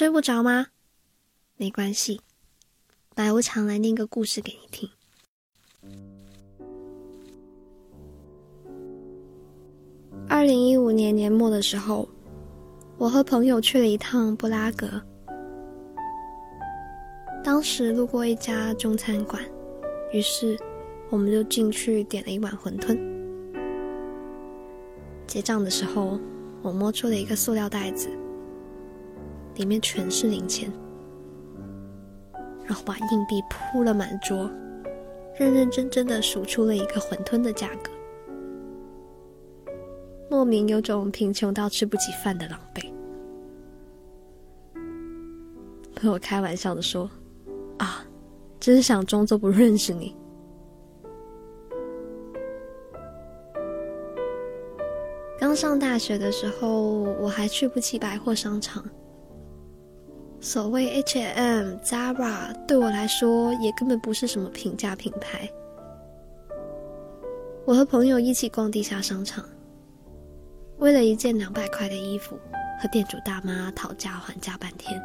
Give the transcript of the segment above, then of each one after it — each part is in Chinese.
睡不着吗？没关系，白无常来念个故事给你听。二零一五年年末的时候，我和朋友去了一趟布拉格。当时路过一家中餐馆，于是我们就进去点了一碗馄饨。结账的时候，我摸出了一个塑料袋子，里面全是零钱，然后把硬币铺了满桌，认认真真的数出了一个馄饨的价格。莫名有种贫穷到吃不起饭的狼狈。朋友开玩笑的说：“啊，真想装作不认识你。”刚上大学的时候，我还去不起百货商场。所谓 H&M、Zara，对我来说也根本不是什么平价品牌。我和朋友一起逛地下商场。为了一件两百块的衣服，和店主大妈讨价还价半天。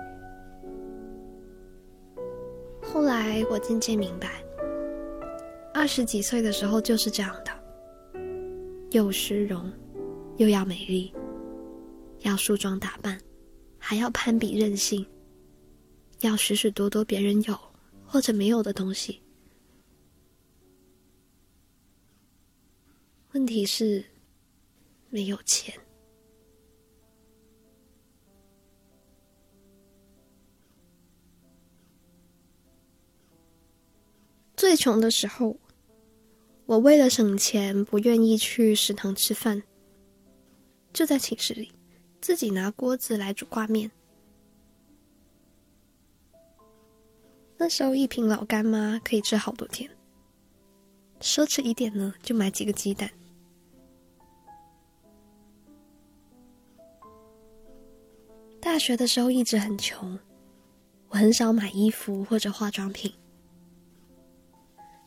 后来我渐渐明白，二十几岁的时候就是这样的：又虚荣，又要美丽，要梳妆打扮，还要攀比任性，要许许多多别人有或者没有的东西。问题是。没有钱。最穷的时候，我为了省钱，不愿意去食堂吃饭，就在寝室里自己拿锅子来煮挂面。那时候一瓶老干妈可以吃好多天，奢侈一点呢，就买几个鸡蛋。大学的时候一直很穷，我很少买衣服或者化妆品。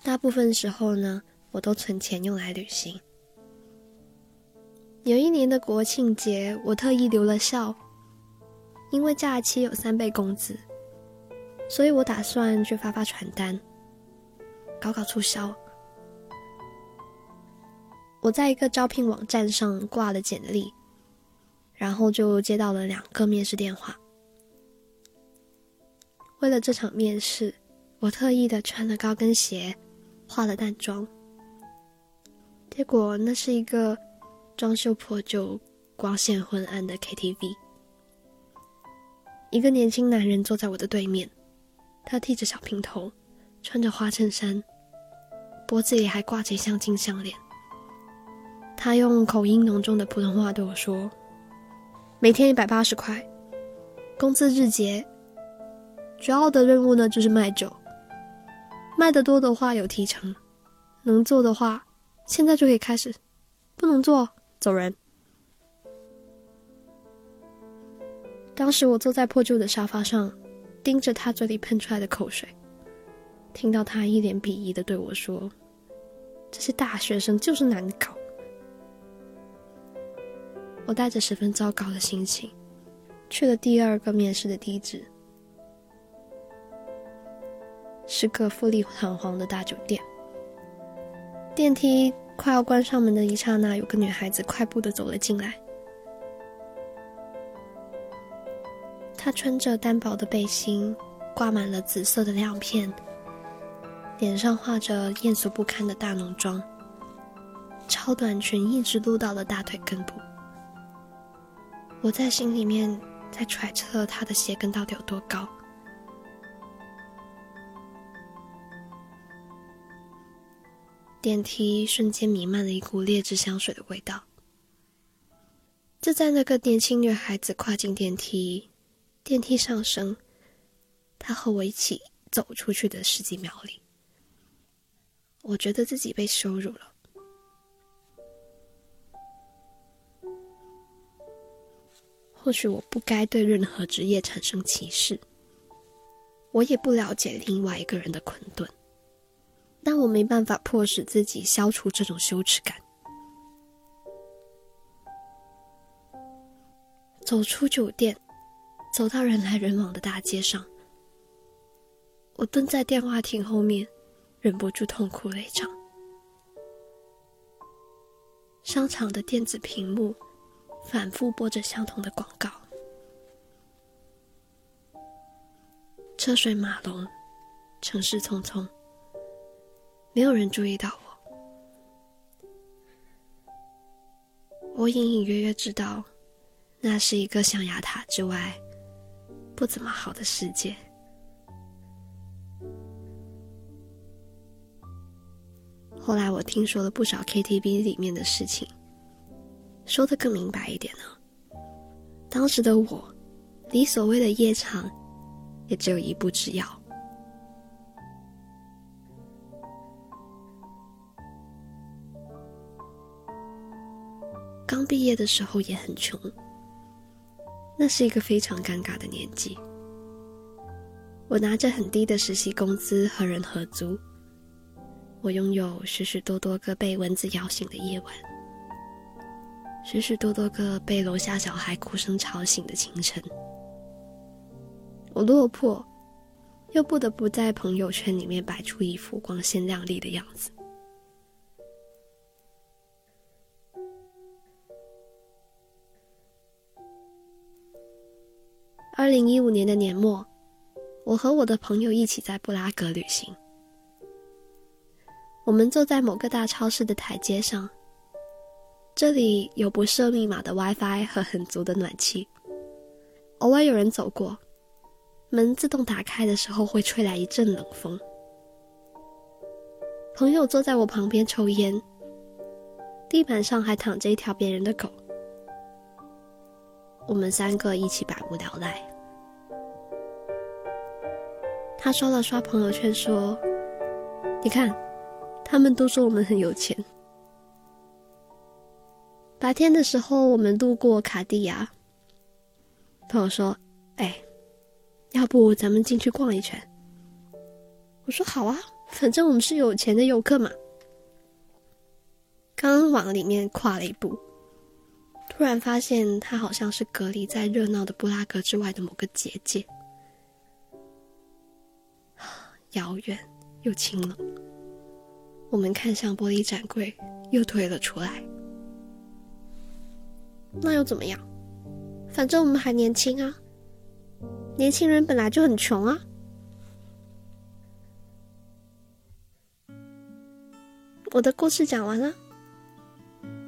大部分时候呢，我都存钱用来旅行。有一年的国庆节，我特意留了校，因为假期有三倍工资，所以我打算去发发传单，搞搞促销。我在一个招聘网站上挂了简历。然后就接到了两个面试电话。为了这场面试，我特意的穿了高跟鞋，化了淡妆。结果那是一个装修破旧、光线昏暗的 KTV。一个年轻男人坐在我的对面，他剃着小平头，穿着花衬衫，脖子里还挂着一项金项链。他用口音浓重的普通话对我说。每天一百八十块，工资日结。主要的任务呢就是卖酒，卖的多的话有提成，能做的话现在就可以开始，不能做走人。当时我坐在破旧的沙发上，盯着他嘴里喷出来的口水，听到他一脸鄙夷的对我说：“这些大学生就是难搞。”我带着十分糟糕的心情，去了第二个面试的地址，是个富丽堂皇的大酒店。电梯快要关上门的一刹那，有个女孩子快步的走了进来。她穿着单薄的背心，挂满了紫色的亮片，脸上画着艳俗不堪的大浓妆，超短裙一直露到了大腿根部。我在心里面在揣测他的鞋跟到底有多高。电梯瞬间弥漫了一股劣质香水的味道。就在那个年轻女孩子跨进电梯，电梯上升，他和我一起走出去的十几秒里，我觉得自己被羞辱了。或许我不该对任何职业产生歧视，我也不了解另外一个人的困顿，但我没办法迫使自己消除这种羞耻感。走出酒店，走到人来人往的大街上，我蹲在电话亭后面，忍不住痛哭了一场。商场的电子屏幕反复播着相同的广告，车水马龙，城市匆匆，没有人注意到我。我隐隐约约知道，那是一个象牙塔之外。不怎么好的世界。后来我听说了不少 KTV 里面的事情，说的更明白一点呢。当时的我，离所谓的夜场，也只有一步之遥。刚毕业的时候也很穷。那是一个非常尴尬的年纪。我拿着很低的实习工资和人合租，我拥有许许多多个被蚊子咬醒的夜晚，许许多多个被楼下小孩哭声吵醒的清晨。我落魄，又不得不在朋友圈里面摆出一副光鲜亮丽的样子。二零一五年的年末，我和我的朋友一起在布拉格旅行。我们坐在某个大超市的台阶上，这里有不设密码的 WiFi 和很足的暖气。偶尔有人走过，门自动打开的时候会吹来一阵冷风。朋友坐在我旁边抽烟，地板上还躺着一条别人的狗。我们三个一起百无聊赖。他刷了刷朋友圈，说：“你看，他们都说我们很有钱。”白天的时候，我们路过卡地亚，朋友说：“哎，要不咱们进去逛一圈？”我说：“好啊，反正我们是有钱的游客嘛。”刚往里面跨了一步。突然发现，它好像是隔离在热闹的布拉格之外的某个结界，遥远又清冷。我们看向玻璃展柜，又退了出来。那又怎么样？反正我们还年轻啊！年轻人本来就很穷啊。我的故事讲完了，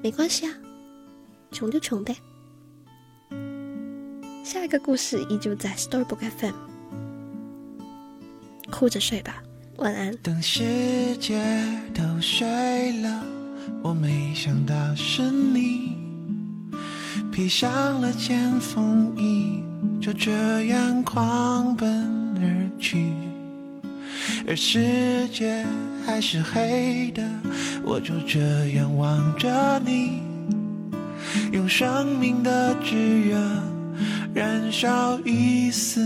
没关系啊。穷就穷呗。下一个故事依旧在 Storybook FM，哭着睡吧，晚安。等世界都睡了，我没想到是你披上了件风衣，就这样狂奔而去，而世界还是黑的，我就这样望着你。用生命的炙热燃烧一丝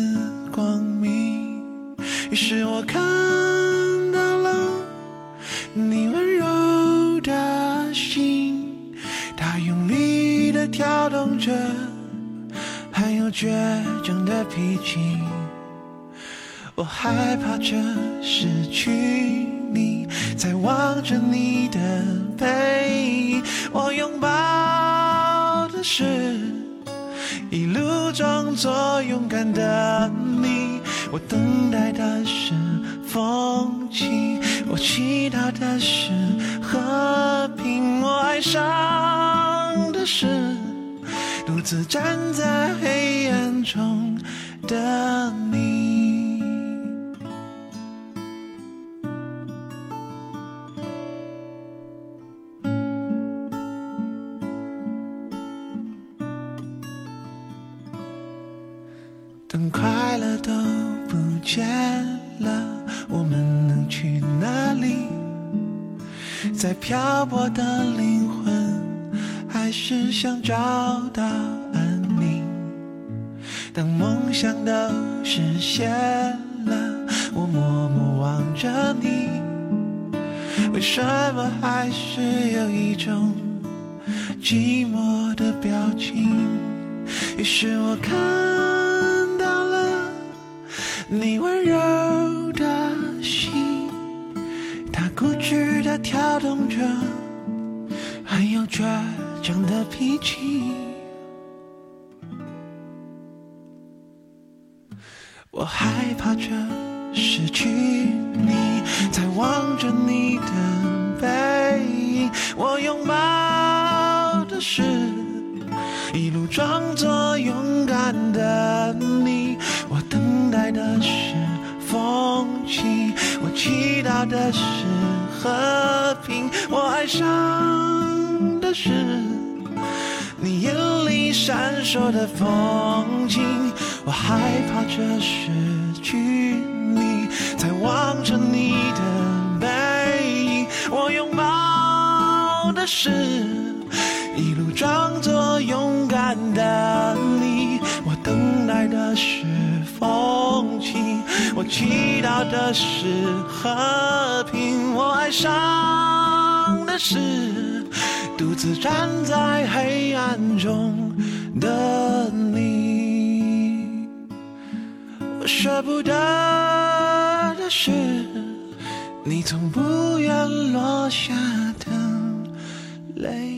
光明，于是我看到了你温柔的心，它用力的跳动着，还有倔强的脾气。我害怕着失去你，在望着你的背影，我拥抱的。是一路装作勇敢的你，我等待的是风景，我祈祷的是和平，我爱上的是独自站在黑暗中的你。等快见了，我们能去哪里？在漂泊的灵魂，还是想找到安宁。当梦想都实现了，我默默望着你，为什么还是有一种寂寞的表情？于是我看。你温柔的心，它固执的跳动着，很有倔强的脾气。我害怕着失去你，在望着你的背影。我拥抱的是一路装作勇敢的你，的是风景，我祈祷的是和平，我爱上的是你眼里闪烁的风景。我害怕着失去你，在望着你的背影。我拥抱的是一路装作勇敢的你，我等待的是风起，我祈祷的是和平。我爱上的是独自站在黑暗中的你。我舍不得的是，你从不愿落下的泪。